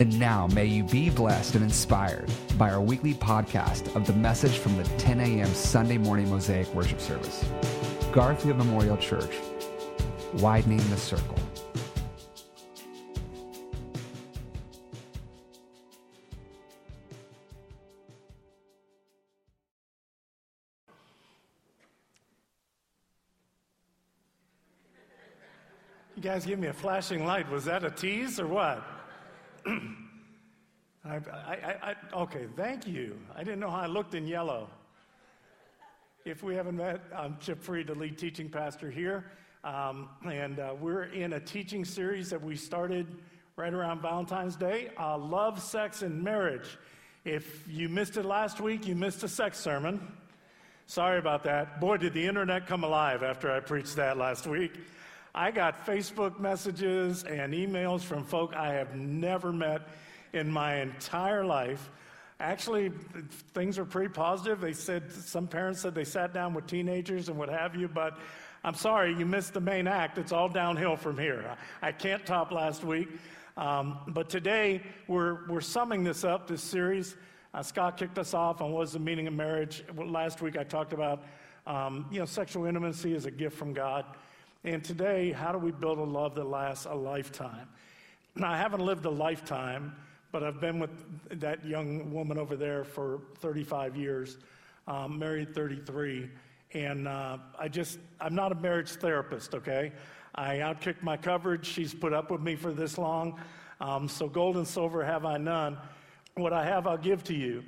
And now, may you be blessed and inspired by our weekly podcast of the message from the 10 a.m. Sunday morning Mosaic worship service. Garfield Memorial Church, widening the circle. You guys give me a flashing light. Was that a tease or what? I, I, I, okay, thank you. I didn't know how I looked in yellow. If we haven't met, I'm Chip Freed, the lead teaching pastor here. Um, and uh, we're in a teaching series that we started right around Valentine's Day uh, Love, Sex, and Marriage. If you missed it last week, you missed a sex sermon. Sorry about that. Boy, did the internet come alive after I preached that last week. I got Facebook messages and emails from folk I have never met in my entire life. Actually, things were pretty positive. They said, some parents said they sat down with teenagers and what have you, but I'm sorry, you missed the main act. It's all downhill from here. I can't top last week. Um, but today, we're, we're summing this up, this series. Uh, Scott kicked us off on what is the meaning of marriage. Last week, I talked about, um, you know, sexual intimacy is a gift from God. And today, how do we build a love that lasts a lifetime? Now, I haven't lived a lifetime, but I've been with that young woman over there for 35 years, um, married 33. And uh, I just, I'm not a marriage therapist, okay? I outkicked my coverage. She's put up with me for this long. Um, so, gold and silver have I none. What I have, I'll give to you.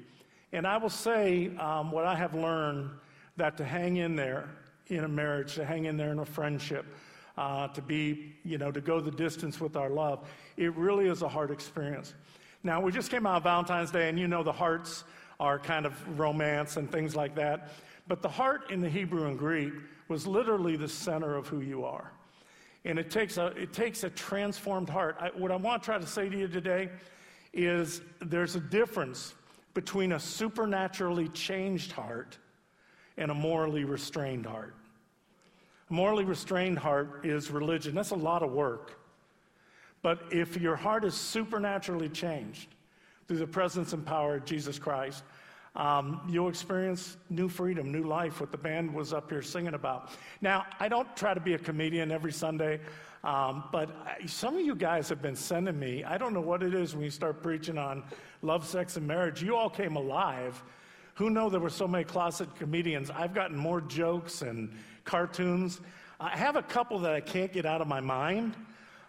And I will say um, what I have learned that to hang in there in a marriage, to hang in there in a friendship, uh, to be, you know, to go the distance with our love, it really is a hard experience. Now, we just came out of Valentine's Day, and you know the hearts are kind of romance and things like that. But the heart in the Hebrew and Greek was literally the center of who you are. And it takes a, it takes a transformed heart. I, what I want to try to say to you today is there's a difference between a supernaturally changed heart and a morally restrained heart. Morally restrained heart is religion. That's a lot of work. But if your heart is supernaturally changed through the presence and power of Jesus Christ, um, you'll experience new freedom, new life, what the band was up here singing about. Now, I don't try to be a comedian every Sunday, um, but I, some of you guys have been sending me, I don't know what it is when you start preaching on love, sex, and marriage. You all came alive. Who know there were so many closet comedians? I've gotten more jokes and cartoons. I have a couple that I can't get out of my mind.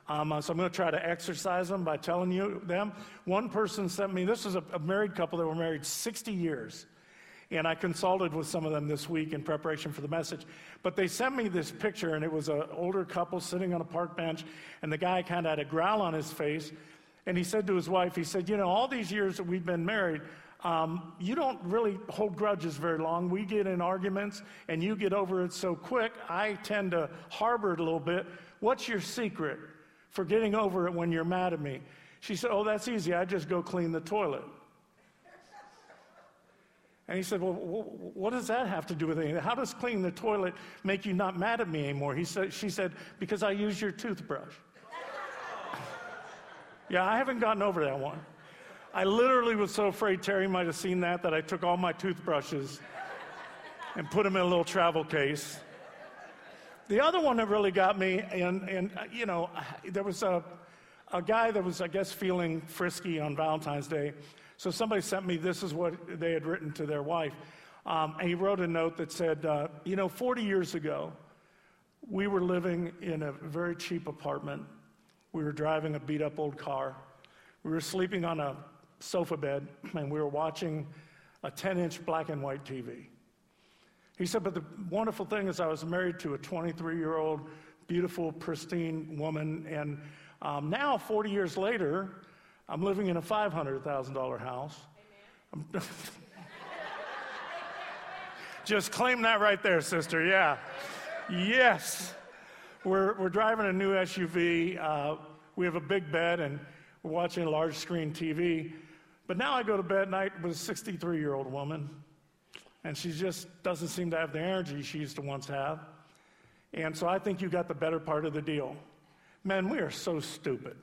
Um, uh, so I'm going to try to exercise them by telling you them. One person sent me, this is a, a married couple that were married 60 years. And I consulted with some of them this week in preparation for the message. But they sent me this picture, and it was an older couple sitting on a park bench, and the guy kind of had a growl on his face. And he said to his wife, he said, You know, all these years that we've been married, um, you don't really hold grudges very long. We get in arguments, and you get over it so quick. I tend to harbor it a little bit. What's your secret? for getting over it when you're mad at me. She said, Oh, that's easy. I just go clean the toilet. And he said, Well, what does that have to do with anything? How does cleaning the toilet make you not mad at me anymore? He said, she said, Because I use your toothbrush. yeah, I haven't gotten over that one. I literally was so afraid Terry might have seen that that I took all my toothbrushes and put them in a little travel case the other one that really got me, and, and uh, you know, there was a, a guy that was, I guess, feeling frisky on Valentine's Day. So somebody sent me, this is what they had written to their wife. Um, and he wrote a note that said, uh, You know, 40 years ago, we were living in a very cheap apartment. We were driving a beat up old car. We were sleeping on a sofa bed, and we were watching a 10 inch black and white TV. He said, but the wonderful thing is, I was married to a 23 year old, beautiful, pristine woman, and um, now, 40 years later, I'm living in a $500,000 house. Just claim that right there, sister. Yeah. Yes. We're, we're driving a new SUV. Uh, we have a big bed and we're watching a large screen TV. But now I go to bed at night with a 63 year old woman, and she just doesn't seem to have the energy she used to once have. And so I think you got the better part of the deal. Men, we are so stupid.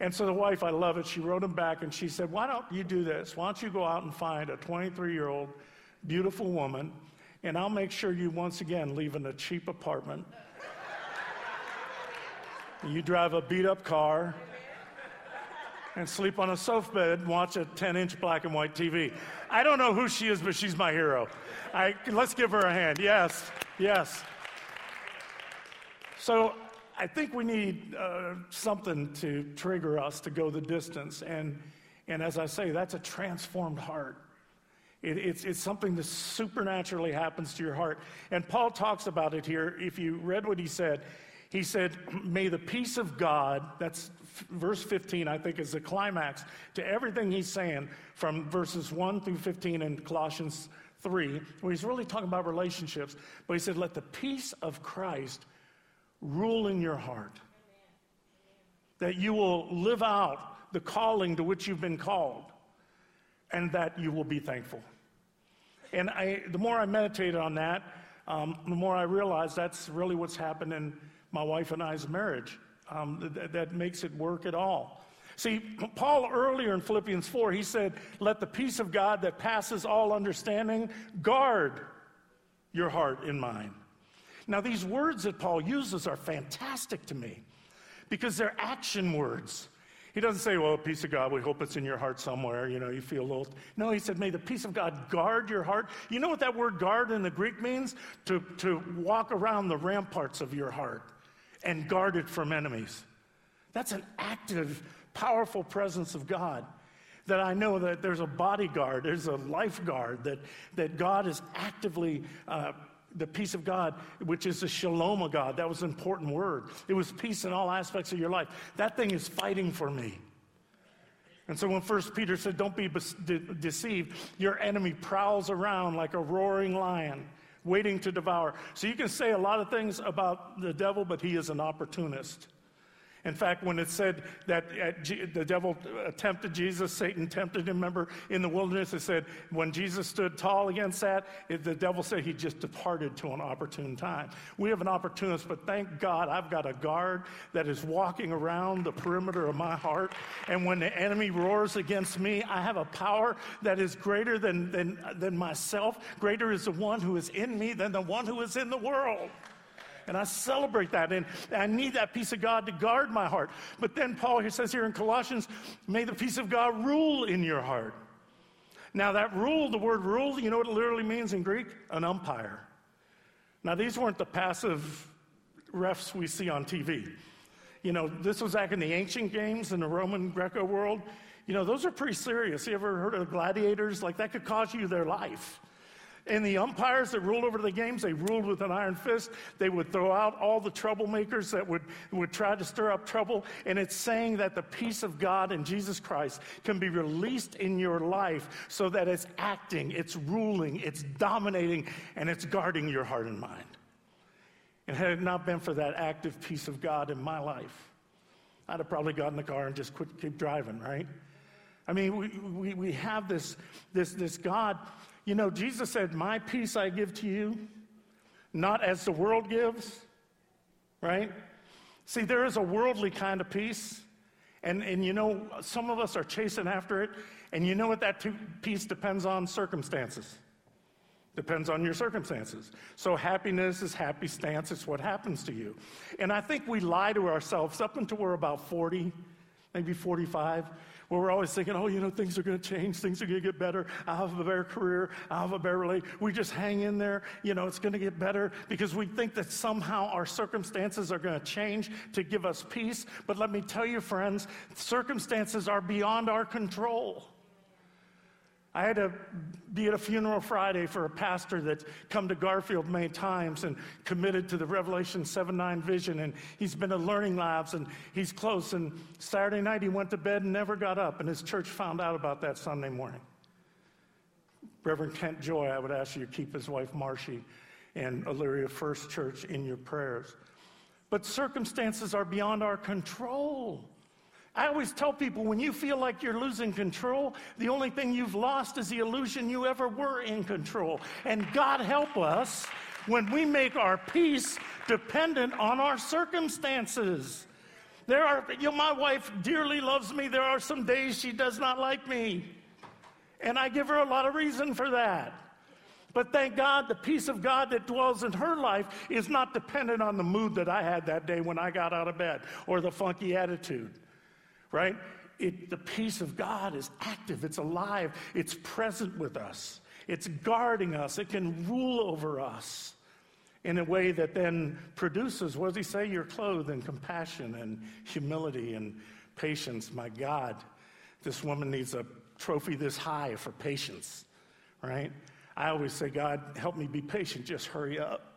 And so the wife, I love it, she wrote him back and she said, Why don't you do this? Why don't you go out and find a 23 year old beautiful woman, and I'll make sure you once again leave in a cheap apartment you drive a beat up car and sleep on a sofa bed and watch a 10 inch black and white TV. I don't know who she is, but she's my hero. I, let's give her a hand. Yes, yes. So I think we need uh, something to trigger us to go the distance. And, and as I say, that's a transformed heart. It, it's, it's something that supernaturally happens to your heart. And Paul talks about it here. If you read what he said, he said, May the peace of God, that's verse 15, I think, is the climax to everything he's saying from verses 1 through 15 in Colossians 3, where he's really talking about relationships. But he said, Let the peace of Christ rule in your heart, that you will live out the calling to which you've been called, and that you will be thankful. And I, the more I meditated on that, um, the more I realized that's really what's happened in my wife and I's marriage um, that, that makes it work at all. See, Paul earlier in Philippians 4, he said, Let the peace of God that passes all understanding guard your heart and mind. Now, these words that Paul uses are fantastic to me because they're action words. He doesn't say, well, peace of God, we hope it's in your heart somewhere. You know, you feel a little. No, he said, may the peace of God guard your heart. You know what that word guard in the Greek means? To, to walk around the ramparts of your heart and guarded from enemies. That's an active, powerful presence of God. That I know that there's a bodyguard, there's a lifeguard, that, that God is actively, uh, the peace of God, which is the shalom of God. That was an important word. It was peace in all aspects of your life. That thing is fighting for me. And so when First Peter said, Don't be deceived, your enemy prowls around like a roaring lion waiting to devour. So you can say a lot of things about the devil, but he is an opportunist. In fact, when it said that uh, the devil uh, tempted Jesus, Satan tempted him, remember, in the wilderness, it said when Jesus stood tall against that, it, the devil said he just departed to an opportune time. We have an opportunist, but thank God I've got a guard that is walking around the perimeter of my heart. And when the enemy roars against me, I have a power that is greater than, than, than myself. Greater is the one who is in me than the one who is in the world. And I celebrate that. And I need that peace of God to guard my heart. But then Paul here says here in Colossians, may the peace of God rule in your heart. Now, that rule, the word rule, you know what it literally means in Greek? An umpire. Now, these weren't the passive refs we see on TV. You know, this was back in the ancient games in the Roman Greco world. You know, those are pretty serious. You ever heard of gladiators? Like, that could cost you their life. And the umpires that ruled over the games, they ruled with an iron fist. They would throw out all the troublemakers that would, would try to stir up trouble. And it's saying that the peace of God in Jesus Christ can be released in your life so that it's acting, it's ruling, it's dominating, and it's guarding your heart and mind. And had it not been for that active peace of God in my life, I'd have probably got in the car and just quit, keep driving, right? I mean, we, we, we have this, this, this God you know, Jesus said, My peace I give to you, not as the world gives, right? See, there is a worldly kind of peace. And, and you know, some of us are chasing after it. And you know what that peace depends on? Circumstances. Depends on your circumstances. So happiness is happy stance. It's what happens to you. And I think we lie to ourselves up until we're about 40, maybe 45 where we're always thinking, oh, you know, things are going to change, things are going to get better, I'll have a better career, I'll have a better relationship. We just hang in there, you know, it's going to get better because we think that somehow our circumstances are going to change to give us peace. But let me tell you, friends, circumstances are beyond our control. I had to be at a funeral Friday for a pastor that's come to Garfield many times and committed to the Revelation 7 9 vision. And he's been in learning labs and he's close. And Saturday night he went to bed and never got up. And his church found out about that Sunday morning. Reverend Kent Joy, I would ask you to keep his wife Marcy and Elyria First Church in your prayers. But circumstances are beyond our control. I always tell people when you feel like you're losing control, the only thing you've lost is the illusion you ever were in control. And God help us when we make our peace dependent on our circumstances. There are, you know, my wife dearly loves me. There are some days she does not like me. And I give her a lot of reason for that. But thank God, the peace of God that dwells in her life is not dependent on the mood that I had that day when I got out of bed or the funky attitude, right? It, the peace of God is active, it's alive, it's present with us, it's guarding us, it can rule over us in a way that then produces, what does he say? You're clothed in compassion and humility and patience. My God, this woman needs a trophy this high for patience, right? I always say, God, help me be patient, just hurry up.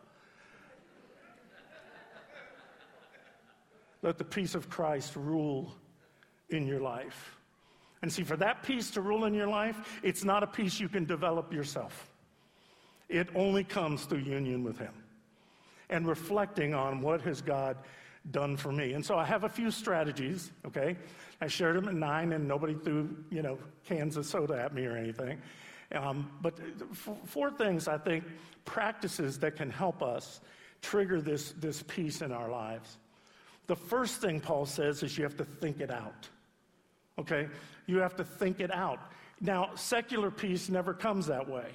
Let the peace of Christ rule in your life. And see, for that peace to rule in your life, it's not a peace you can develop yourself. It only comes through union with Him and reflecting on what has God done for me. And so I have a few strategies, okay? I shared them at nine, and nobody threw, you know, cans of soda at me or anything. Um, but four things I think practices that can help us trigger this, this peace in our lives. The first thing Paul says is you have to think it out. Okay? You have to think it out. Now, secular peace never comes that way.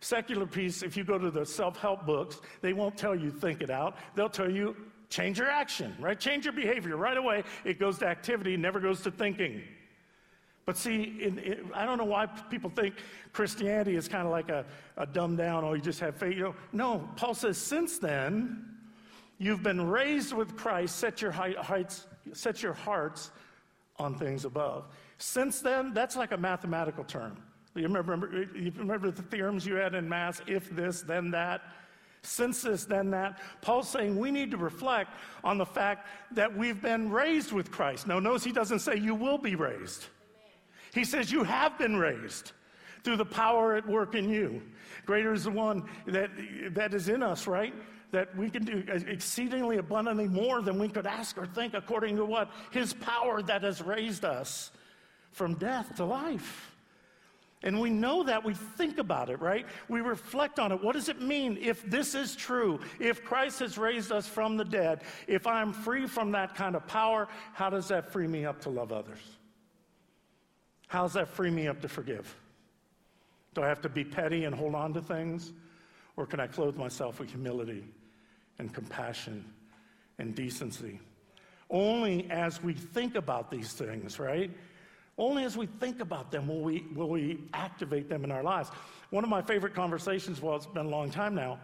Secular peace, if you go to the self help books, they won't tell you think it out. They'll tell you change your action, right? Change your behavior. Right away, it goes to activity, never goes to thinking. But see, in, in, I don't know why people think Christianity is kind of like a, a dumbed down, oh, you just have faith. You know, no, Paul says, since then, you've been raised with Christ, set your, heights, set your hearts on things above. Since then, that's like a mathematical term. You remember, you remember the theorems you had in math? If this, then that. Since this, then that. Paul's saying we need to reflect on the fact that we've been raised with Christ. Now, notice he doesn't say you will be raised. He says, You have been raised through the power at work in you. Greater is the one that, that is in us, right? That we can do exceedingly abundantly more than we could ask or think, according to what? His power that has raised us from death to life. And we know that, we think about it, right? We reflect on it. What does it mean if this is true? If Christ has raised us from the dead, if I'm free from that kind of power, how does that free me up to love others? How does that free me up to forgive? Do I have to be petty and hold on to things? Or can I clothe myself with humility and compassion and decency? Only as we think about these things, right? Only as we think about them will we, will we activate them in our lives. One of my favorite conversations, well, it's been a long time now,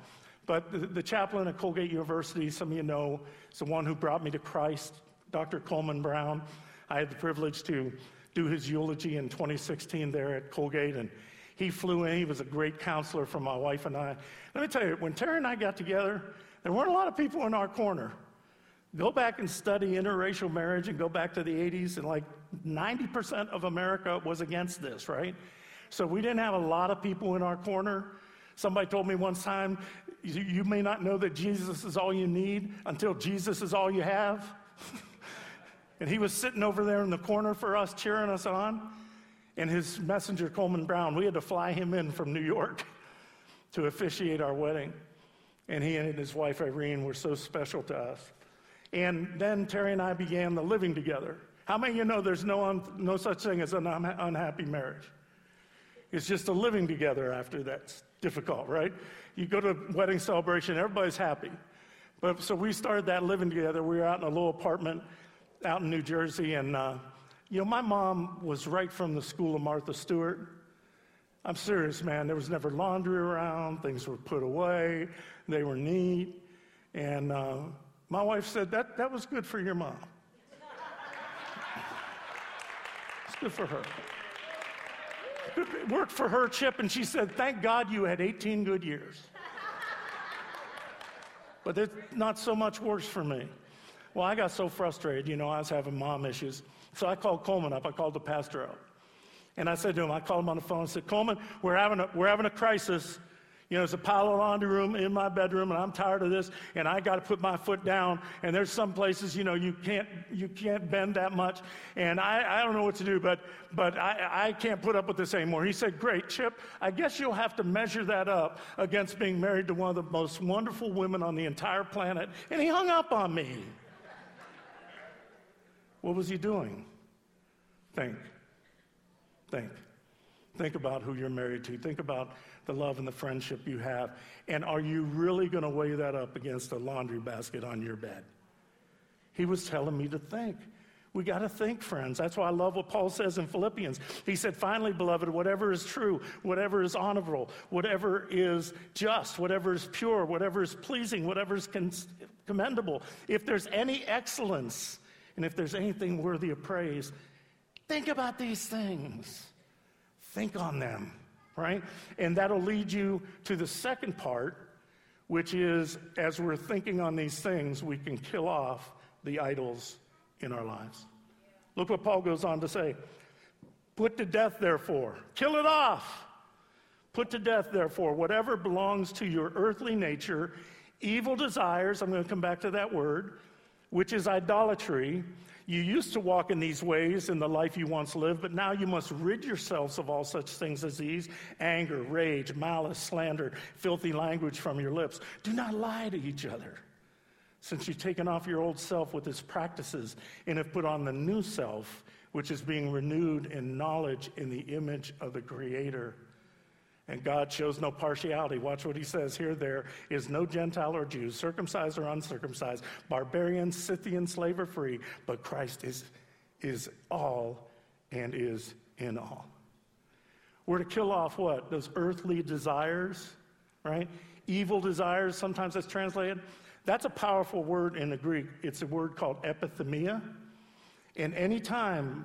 but the, the chaplain at Colgate University, some of you know, is the one who brought me to Christ, Dr. Coleman Brown. I had the privilege to do his eulogy in 2016 there at Colgate, and he flew in. He was a great counselor for my wife and I. Let me tell you, when Terry and I got together, there weren't a lot of people in our corner. Go back and study interracial marriage and go back to the 80s, and like 90% of America was against this, right? So we didn't have a lot of people in our corner. Somebody told me one time, you may not know that Jesus is all you need until Jesus is all you have. And he was sitting over there in the corner for us, cheering us on. And his messenger, Coleman Brown, we had to fly him in from New York to officiate our wedding. And he and his wife, Irene, were so special to us. And then Terry and I began the living together. How many of you know there's no, un- no such thing as an un- unhappy marriage? It's just a living together after that's difficult, right? You go to a wedding celebration, everybody's happy. But so we started that living together. We were out in a little apartment out in New Jersey, and uh, you know, my mom was right from the school of Martha Stewart. I'm serious, man. There was never laundry around. Things were put away. They were neat. And uh, my wife said, that, that was good for your mom. it's good for her. It worked for her, Chip, and she said, thank God you had 18 good years. but it's not so much worse for me. Well, I got so frustrated, you know, I was having mom issues. So I called Coleman up, I called the pastor up. And I said to him, I called him on the phone and said, Coleman, we're having a, we're having a crisis. You know, there's a pile of laundry room in my bedroom, and I'm tired of this, and I got to put my foot down. And there's some places, you know, you can't you can't bend that much, and I, I don't know what to do, but but I, I can't put up with this anymore. He said, "Great, Chip. I guess you'll have to measure that up against being married to one of the most wonderful women on the entire planet." And he hung up on me. what was he doing? Think. Think. Think about who you're married to. Think about the love and the friendship you have. And are you really going to weigh that up against a laundry basket on your bed? He was telling me to think. We got to think, friends. That's why I love what Paul says in Philippians. He said, Finally, beloved, whatever is true, whatever is honorable, whatever is just, whatever is pure, whatever is pleasing, whatever is commendable, if there's any excellence, and if there's anything worthy of praise, think about these things. Think on them right? And that'll lead you to the second part, which is as we're thinking on these things, we can kill off the idols in our lives. Look what Paul goes on to say Put to death, therefore, kill it off. Put to death, therefore, whatever belongs to your earthly nature, evil desires, I'm going to come back to that word, which is idolatry you used to walk in these ways in the life you once lived, but now you must rid yourselves of all such things as these anger, rage, malice, slander, filthy language from your lips. Do not lie to each other, since you've taken off your old self with its practices and have put on the new self, which is being renewed in knowledge in the image of the Creator. And God shows no partiality. Watch what he says here there is no Gentile or Jew, circumcised or uncircumcised, barbarian, Scythian, slave or free, but Christ is, is all and is in all. We're to kill off what? Those earthly desires, right? Evil desires, sometimes that's translated. That's a powerful word in the Greek. It's a word called epithemia. And anytime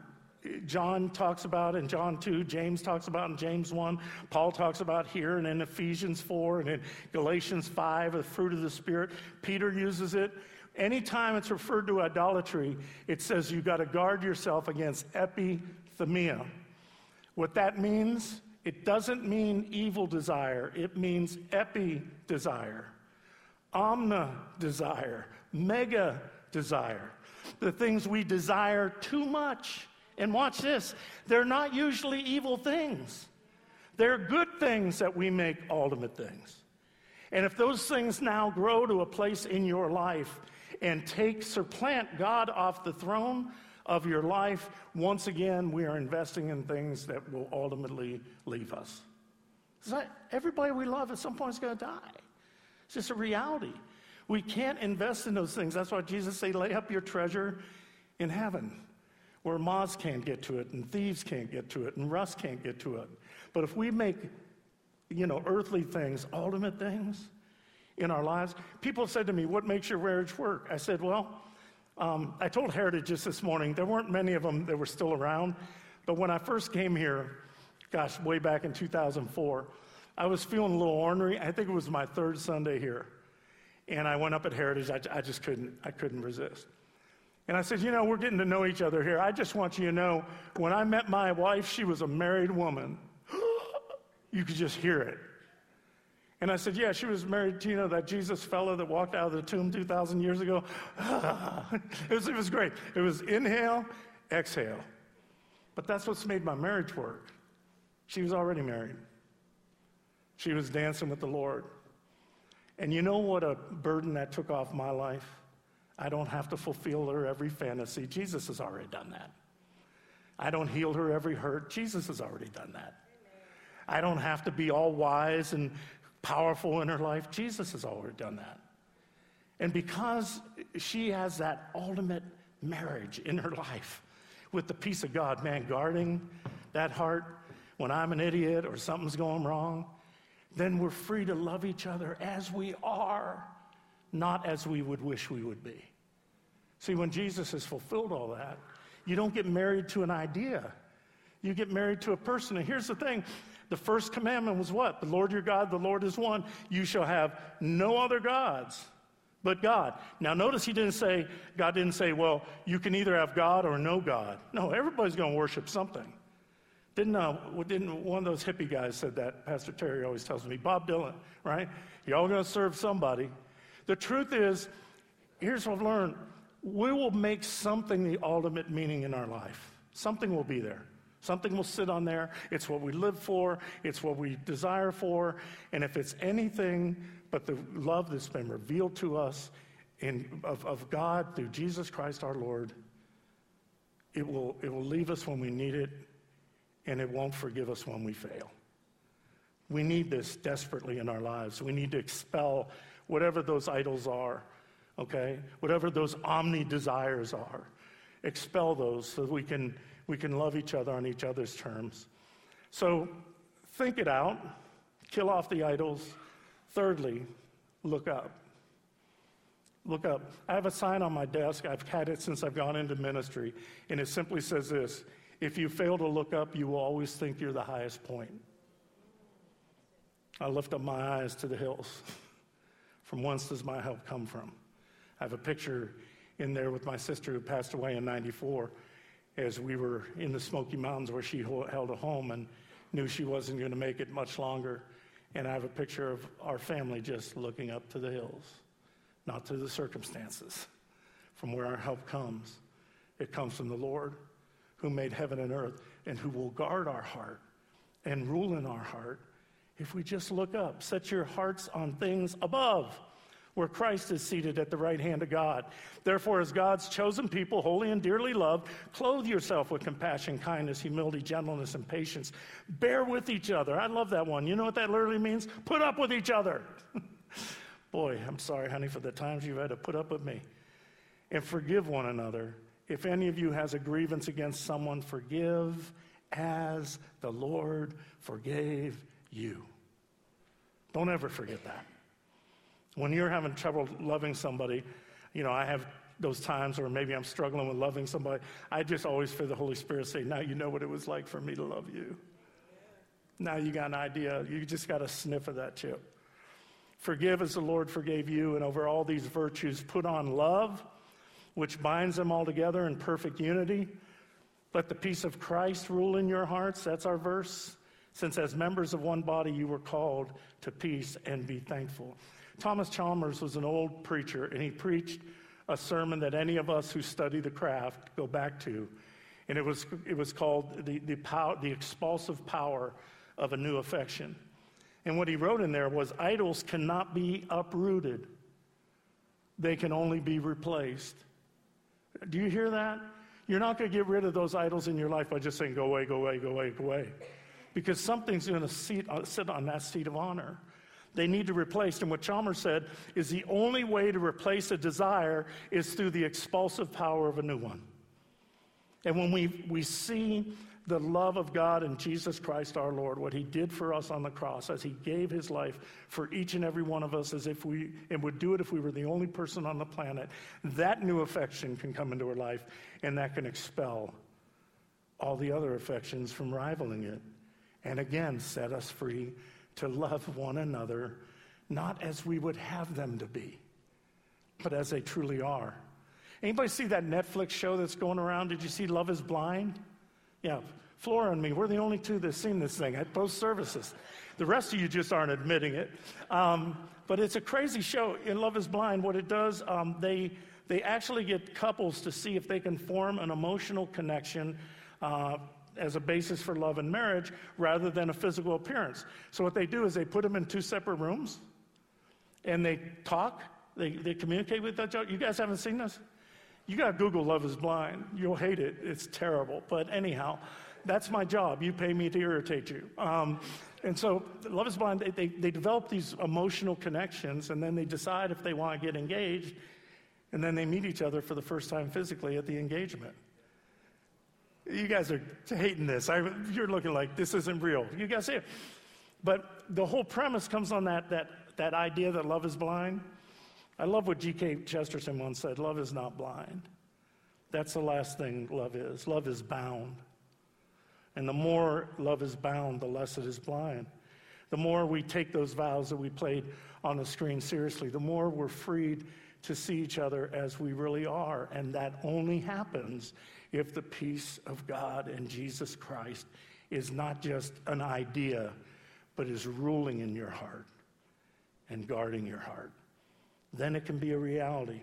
John talks about in John 2, James talks about in James 1, Paul talks about here, and in Ephesians 4, and in Galatians 5, the fruit of the Spirit. Peter uses it. Anytime it's referred to idolatry, it says you've got to guard yourself against epithemia. What that means, it doesn't mean evil desire, it means epi desire, omna desire, mega desire. The things we desire too much and watch this they're not usually evil things, they're good things that we make ultimate things. And if those things now grow to a place in your life and take, supplant God off the throne of your life, once again, we are investing in things that will ultimately leave us. everybody we love at some point is going to die. It's just a reality. We can't invest in those things. That's why Jesus said, lay up your treasure in heaven where moths can't get to it and thieves can't get to it and rust can't get to it. But if we make, you know, earthly things ultimate things in our lives, people said to me, What makes your marriage work? I said, Well, um, I told Heritage just this morning, there weren't many of them that were still around. But when I first came here, gosh, way back in 2004, I was feeling a little ornery. I think it was my third Sunday here. And I went up at Heritage. I, I just couldn't, I couldn't resist. And I said, You know, we're getting to know each other here. I just want you to know when I met my wife, she was a married woman. you could just hear it. And I said, Yeah, she was married to, you know, that Jesus fellow that walked out of the tomb 2,000 years ago. it, was, it was great. It was inhale, exhale. But that's what's made my marriage work. She was already married, she was dancing with the Lord. And you know what a burden that took off my life? I don't have to fulfill her every fantasy. Jesus has already done that. I don't heal her every hurt. Jesus has already done that. I don't have to be all wise and powerful in her life. Jesus has already done that. And because she has that ultimate marriage in her life with the peace of God, man, guarding that heart when I'm an idiot or something's going wrong, then we're free to love each other as we are, not as we would wish we would be. See, when Jesus has fulfilled all that, you don't get married to an idea. You get married to a person. And here's the thing the first commandment was what? The Lord your God, the Lord is one. You shall have no other gods but God. Now, notice he didn't say, God didn't say, well, you can either have God or no God. No, everybody's going to worship something. Didn't, uh, didn't one of those hippie guys said that? Pastor Terry always tells me. Bob Dylan, right? You're all going to serve somebody. The truth is, here's what I've learned we will make something the ultimate meaning in our life. Something will be there. Something will sit on there. It's what we live for, it's what we desire for. And if it's anything but the love that's been revealed to us in, of, of God through Jesus Christ our Lord, it will, it will leave us when we need it, and it won't forgive us when we fail. We need this desperately in our lives. We need to expel whatever those idols are, okay? Whatever those omni desires are. Expel those so we can, we can love each other on each other's terms. So think it out, kill off the idols. Thirdly, look up. Look up. I have a sign on my desk. I've had it since I've gone into ministry, and it simply says this If you fail to look up, you will always think you're the highest point. I lift up my eyes to the hills. From whence does my help come from? I have a picture in there with my sister who passed away in 94 as we were in the Smoky Mountains where she held a home and knew she wasn't going to make it much longer. And I have a picture of our family just looking up to the hills not to the circumstances, from where our help comes. It comes from the Lord who made heaven and earth and who will guard our heart and rule in our heart if we just look up. Set your hearts on things above where Christ is seated at the right hand of God. Therefore, as God's chosen people, holy and dearly loved, clothe yourself with compassion, kindness, humility, gentleness, and patience. Bear with each other. I love that one. You know what that literally means? Put up with each other. Boy, I'm sorry, honey, for the times you've had to put up with me. And forgive one another. If any of you has a grievance against someone, forgive as the Lord forgave you. Don't ever forget that. When you're having trouble loving somebody, you know, I have those times where maybe I'm struggling with loving somebody. I just always feel the Holy Spirit say, Now you know what it was like for me to love you. Now you got an idea. You just got a sniff of that chip. Forgive as the Lord forgave you, and over all these virtues, put on love, which binds them all together in perfect unity. Let the peace of Christ rule in your hearts. That's our verse. Since as members of one body you were called to peace and be thankful. Thomas Chalmers was an old preacher, and he preached a sermon that any of us who study the craft go back to. And it was, it was called the, the, pow- the Expulsive Power of a New Affection. And what he wrote in there was idols cannot be uprooted, they can only be replaced. Do you hear that? You're not going to get rid of those idols in your life by just saying, go away, go away, go away, go away. Because something's going to uh, sit on that seat of honor. They need to replace. And what Chalmers said is the only way to replace a desire is through the expulsive power of a new one. And when we, we see the love of God and Jesus Christ our Lord, what he did for us on the cross, as he gave his life for each and every one of us, as if we, and would do it if we were the only person on the planet, that new affection can come into our life, and that can expel all the other affections from rivaling it. And again, set us free to love one another, not as we would have them to be, but as they truly are. Anybody see that Netflix show that's going around? Did you see Love is Blind? Yeah, Flora and me, we're the only two that seen this thing at both services. The rest of you just aren't admitting it. Um, but it's a crazy show. In Love is Blind, what it does, um, they, they actually get couples to see if they can form an emotional connection uh, as a basis for love and marriage rather than a physical appearance. So what they do is they put them in two separate rooms and they talk, they, they communicate with each other. You guys haven't seen this? You got to Google Love is Blind. You'll hate it. It's terrible. But anyhow, that's my job. You pay me to irritate you. Um, and so, Love is Blind, they, they, they develop these emotional connections, and then they decide if they want to get engaged, and then they meet each other for the first time physically at the engagement. You guys are hating this. I, you're looking like this isn't real. You guys see it. But the whole premise comes on that, that, that idea that love is blind. I love what G.K. Chesterton once said love is not blind. That's the last thing love is. Love is bound. And the more love is bound, the less it is blind. The more we take those vows that we played on the screen seriously, the more we're freed to see each other as we really are. And that only happens if the peace of God and Jesus Christ is not just an idea, but is ruling in your heart and guarding your heart. Then it can be a reality.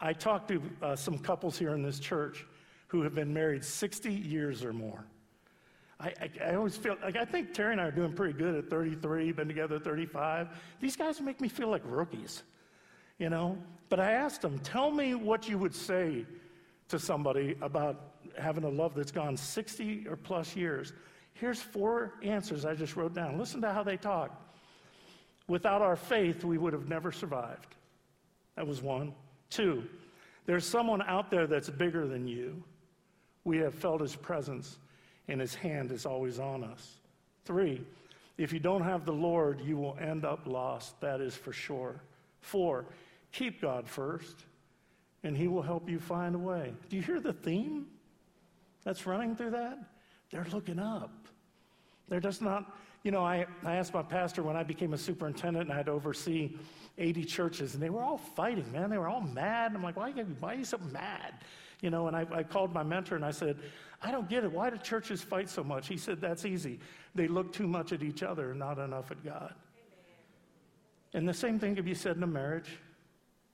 I talked to uh, some couples here in this church who have been married 60 years or more. I, I, I, always feel like I think Terry and I are doing pretty good at 33, been together 35. These guys make me feel like rookies, you know? But I asked them, tell me what you would say to somebody about having a love that's gone 60 or plus years. Here's four answers I just wrote down. Listen to how they talk. Without our faith, we would have never survived. That was one. Two, there's someone out there that's bigger than you. We have felt his presence, and his hand is always on us. Three, if you don't have the Lord, you will end up lost. That is for sure. Four, keep God first, and he will help you find a way. Do you hear the theme that's running through that? They're looking up. They're just not, you know, I, I asked my pastor when I became a superintendent and I had to oversee 80 churches, and they were all fighting, man. They were all mad. I'm like, why, why are you so mad? You know, and I, I called my mentor and I said, I don't get it. Why do churches fight so much? He said, That's easy. They look too much at each other and not enough at God. Amen. And the same thing could be said in a marriage,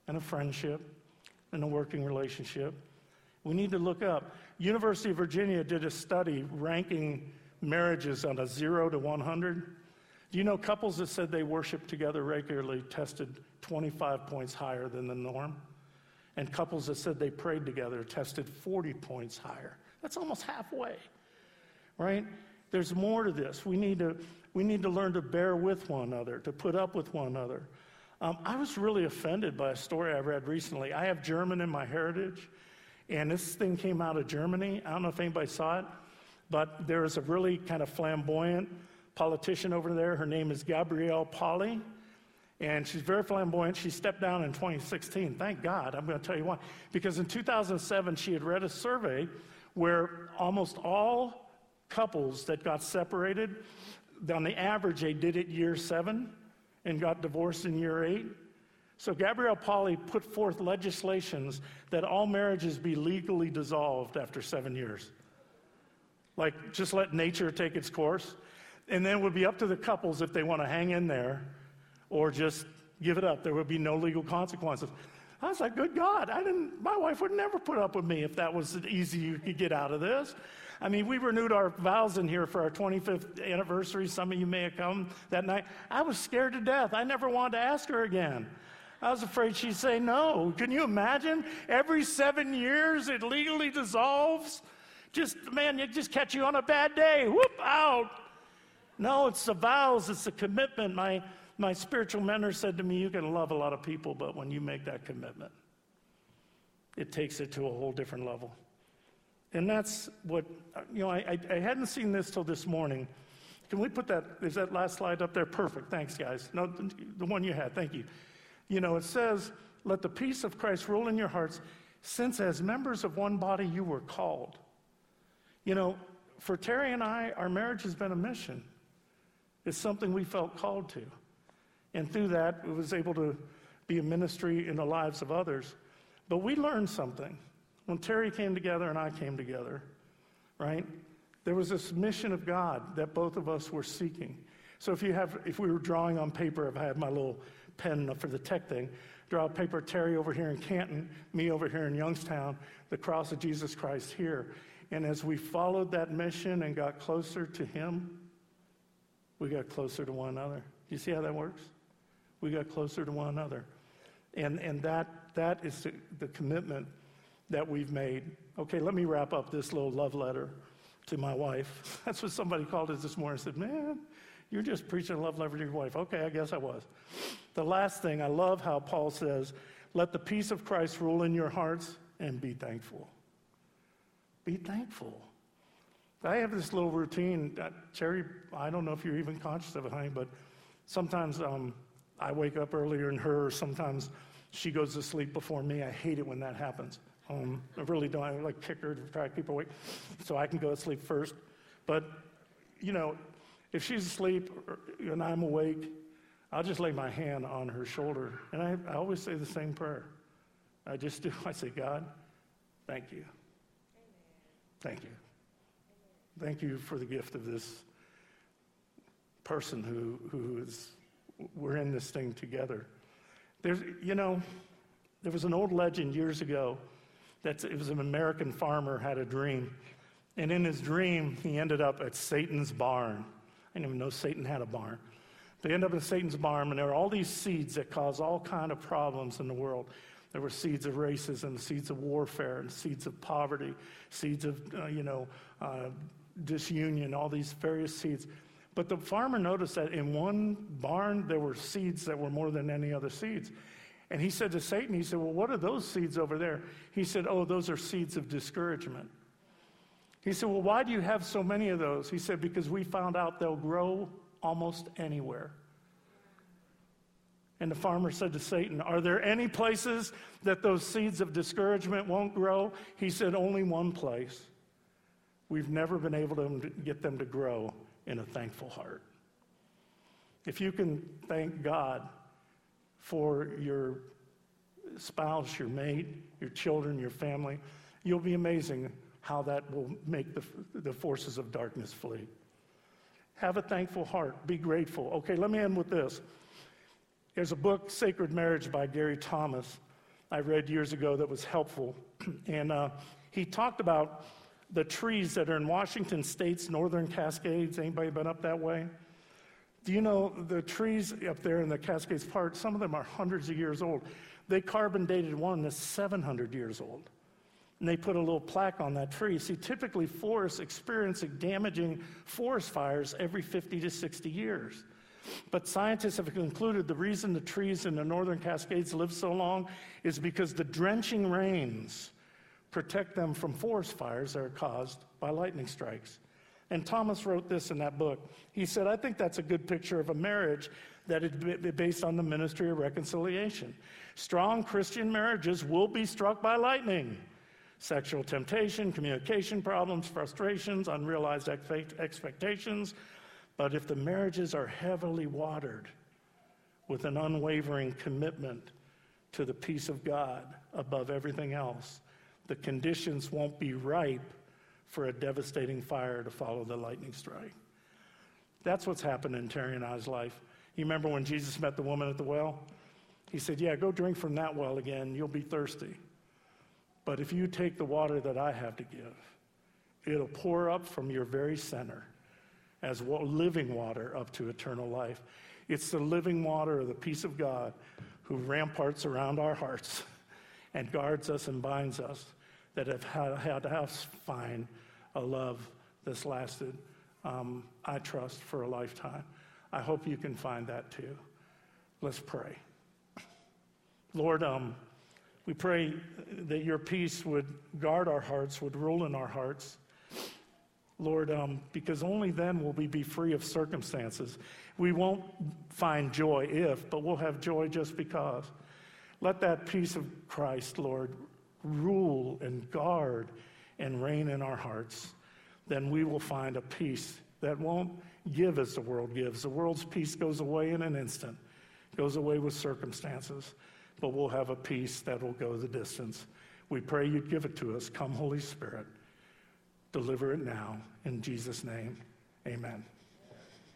and a friendship, and a working relationship. We need to look up. University of Virginia did a study ranking marriages on a zero to 100. Do you know couples that said they worship together regularly tested 25 points higher than the norm? And couples that said they prayed together tested 40 points higher. That's almost halfway, right? There's more to this. We need to, we need to learn to bear with one another, to put up with one another. Um, I was really offended by a story I read recently. I have German in my heritage, and this thing came out of Germany. I don't know if anybody saw it. But there is a really kind of flamboyant politician over there. Her name is Gabriele Pauli. And she's very flamboyant. She stepped down in 2016. Thank God. I'm going to tell you why. Because in 2007, she had read a survey where almost all couples that got separated, on the average, they did it year seven and got divorced in year eight. So Gabriele Pauli put forth legislations that all marriages be legally dissolved after seven years. Like, just let nature take its course. And then it would be up to the couples if they want to hang in there or just give it up. There would be no legal consequences. I was like, good God, I didn't, my wife would never put up with me if that was easy you could get out of this. I mean, we renewed our vows in here for our 25th anniversary. Some of you may have come that night. I was scared to death. I never wanted to ask her again. I was afraid she'd say no. Can you imagine? Every seven years it legally dissolves just, man, you just catch you on a bad day. Whoop, out. No, it's the vows, it's the commitment. My, my spiritual mentor said to me, You can love a lot of people, but when you make that commitment, it takes it to a whole different level. And that's what, you know, I, I, hadn't seen this till this morning. Can we put that, is that last slide up there? Perfect. Thanks, guys. No, the one you had. Thank you. You know, it says, Let the peace of Christ rule in your hearts, since as members of one body you were called. You know, for Terry and I, our marriage has been a mission. It's something we felt called to. And through that, it was able to be a ministry in the lives of others. But we learned something. When Terry came together and I came together, right? There was this mission of God that both of us were seeking. So if you have, if we were drawing on paper, if I had my little pen for the tech thing, draw a paper, Terry over here in Canton, me over here in Youngstown, the cross of Jesus Christ here. And as we followed that mission and got closer to Him, we got closer to one another. You see how that works? We got closer to one another. And, and that, that is the, the commitment that we've made. Okay, let me wrap up this little love letter to my wife. That's what somebody called us this morning and said, Man, you're just preaching love letter to your wife. Okay, I guess I was. The last thing, I love how Paul says, Let the peace of Christ rule in your hearts and be thankful. Be thankful. I have this little routine. Uh, Cherry, I don't know if you're even conscious of it, honey, but sometimes um, I wake up earlier than her, sometimes she goes to sleep before me. I hate it when that happens. Um, I really don't. I like kick her to try to keep her awake so I can go to sleep first. But, you know, if she's asleep and I'm awake, I'll just lay my hand on her shoulder. And I, I always say the same prayer. I just do. I say, God, thank you. Thank you. Thank you for the gift of this person who, who is, we're in this thing together. There's, you know, there was an old legend years ago that it was an American farmer had a dream. And in his dream, he ended up at Satan's barn. I didn't even know Satan had a barn. They end up in Satan's barn, and there are all these seeds that cause all kind of problems in the world. There were seeds of racism, seeds of warfare, and seeds of poverty, seeds of, uh, you know, uh, disunion, all these various seeds. But the farmer noticed that in one barn, there were seeds that were more than any other seeds. And he said to Satan, he said, Well, what are those seeds over there? He said, Oh, those are seeds of discouragement. He said, Well, why do you have so many of those? He said, Because we found out they'll grow almost anywhere. And the farmer said to Satan, Are there any places that those seeds of discouragement won't grow? He said, Only one place. We've never been able to get them to grow in a thankful heart. If you can thank God for your spouse, your mate, your children, your family, you'll be amazing how that will make the, the forces of darkness flee. Have a thankful heart. Be grateful. Okay, let me end with this. There's a book, Sacred Marriage, by Gary Thomas, I read years ago that was helpful. and uh, he talked about the trees that are in Washington State's northern Cascades. Anybody been up that way? Do you know the trees up there in the Cascades Park, some of them are hundreds of years old. They carbon dated one that's 700 years old. And they put a little plaque on that tree. See, typically forests experience damaging forest fires every 50 to 60 years. But scientists have concluded the reason the trees in the northern Cascades live so long is because the drenching rains protect them from forest fires that are caused by lightning strikes. And Thomas wrote this in that book. He said, I think that's a good picture of a marriage that is based on the ministry of reconciliation. Strong Christian marriages will be struck by lightning. Sexual temptation, communication problems, frustrations, unrealized expectations. But if the marriages are heavily watered with an unwavering commitment to the peace of God above everything else, the conditions won't be ripe for a devastating fire to follow the lightning strike. That's what's happened in Terry and I's life. You remember when Jesus met the woman at the well? He said, Yeah, go drink from that well again. You'll be thirsty. But if you take the water that I have to give, it'll pour up from your very center as living water up to eternal life. It's the living water of the peace of God who ramparts around our hearts and guards us and binds us that have had, us find a love that's lasted, um, I trust, for a lifetime. I hope you can find that too. Let's pray. Lord, um, we pray that your peace would guard our hearts, would rule in our hearts. Lord, um, because only then will we be free of circumstances. We won't find joy if, but we'll have joy just because. Let that peace of Christ, Lord, rule and guard and reign in our hearts. Then we will find a peace that won't give as the world gives. The world's peace goes away in an instant, goes away with circumstances, but we'll have a peace that will go the distance. We pray you'd give it to us. Come, Holy Spirit. Deliver it now. In Jesus' name, amen.